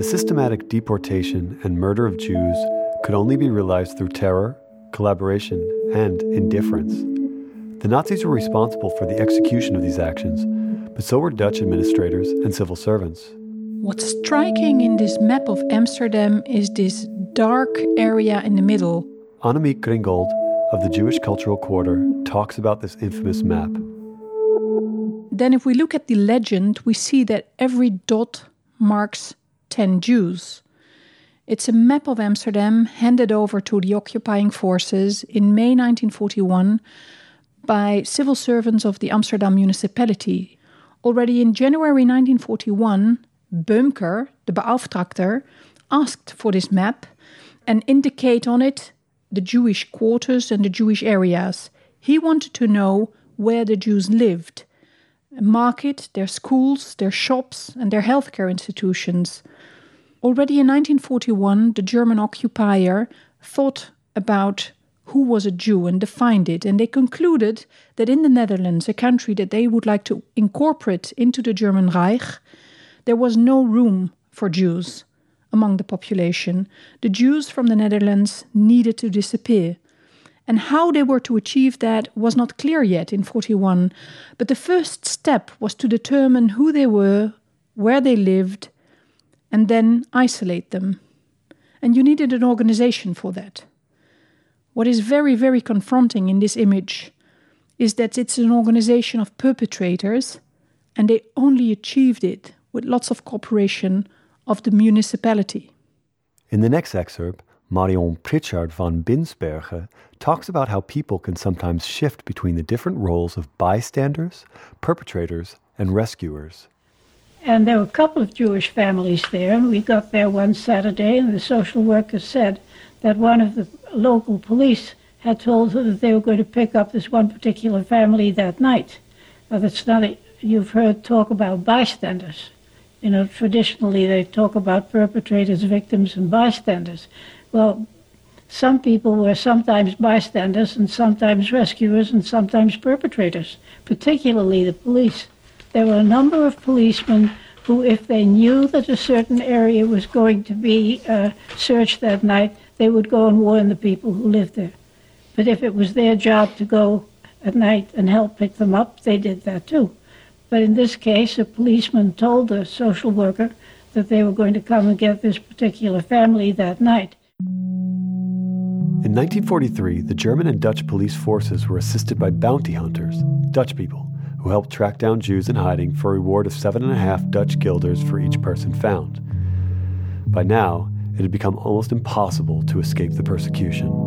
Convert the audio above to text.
The systematic deportation and murder of Jews could only be realized through terror, collaboration, and indifference. The Nazis were responsible for the execution of these actions, but so were Dutch administrators and civil servants. What's striking in this map of Amsterdam is this dark area in the middle. Annemiek Gringold of the Jewish Cultural Quarter talks about this infamous map. Then, if we look at the legend, we see that every dot marks 10 Jews. It's a map of Amsterdam handed over to the occupying forces in May 1941 by civil servants of the Amsterdam municipality. Already in January 1941, Böhmcker, the Beauftragter, asked for this map and indicate on it the Jewish quarters and the Jewish areas. He wanted to know where the Jews lived, mark it, their schools, their shops, and their healthcare institutions. Already in 1941, the German occupier thought about who was a Jew and defined it, and they concluded that in the Netherlands, a country that they would like to incorporate into the German Reich, there was no room for Jews among the population. The Jews from the Netherlands needed to disappear. And how they were to achieve that was not clear yet in 41, but the first step was to determine who they were, where they lived, and then isolate them. And you needed an organization for that. What is very, very confronting in this image is that it's an organization of perpetrators, and they only achieved it with lots of cooperation of the municipality. In the next excerpt, Marion Pritchard van Binsbergen talks about how people can sometimes shift between the different roles of bystanders, perpetrators, and rescuers. And there were a couple of Jewish families there. And we got there one Saturday, and the social worker said that one of the local police had told her that they were going to pick up this one particular family that night. Now, that's not a, you've heard talk about bystanders. You know, traditionally they talk about perpetrators, victims, and bystanders. Well, some people were sometimes bystanders and sometimes rescuers and sometimes perpetrators, particularly the police. There were a number of policemen who, if they knew that a certain area was going to be uh, searched that night, they would go and warn the people who lived there. But if it was their job to go at night and help pick them up, they did that too. But in this case, a policeman told the social worker that they were going to come and get this particular family that night. In 1943, the German and Dutch police forces were assisted by bounty hunters, Dutch people, who helped track down Jews in hiding for a reward of seven and a half Dutch guilders for each person found. By now, it had become almost impossible to escape the persecution.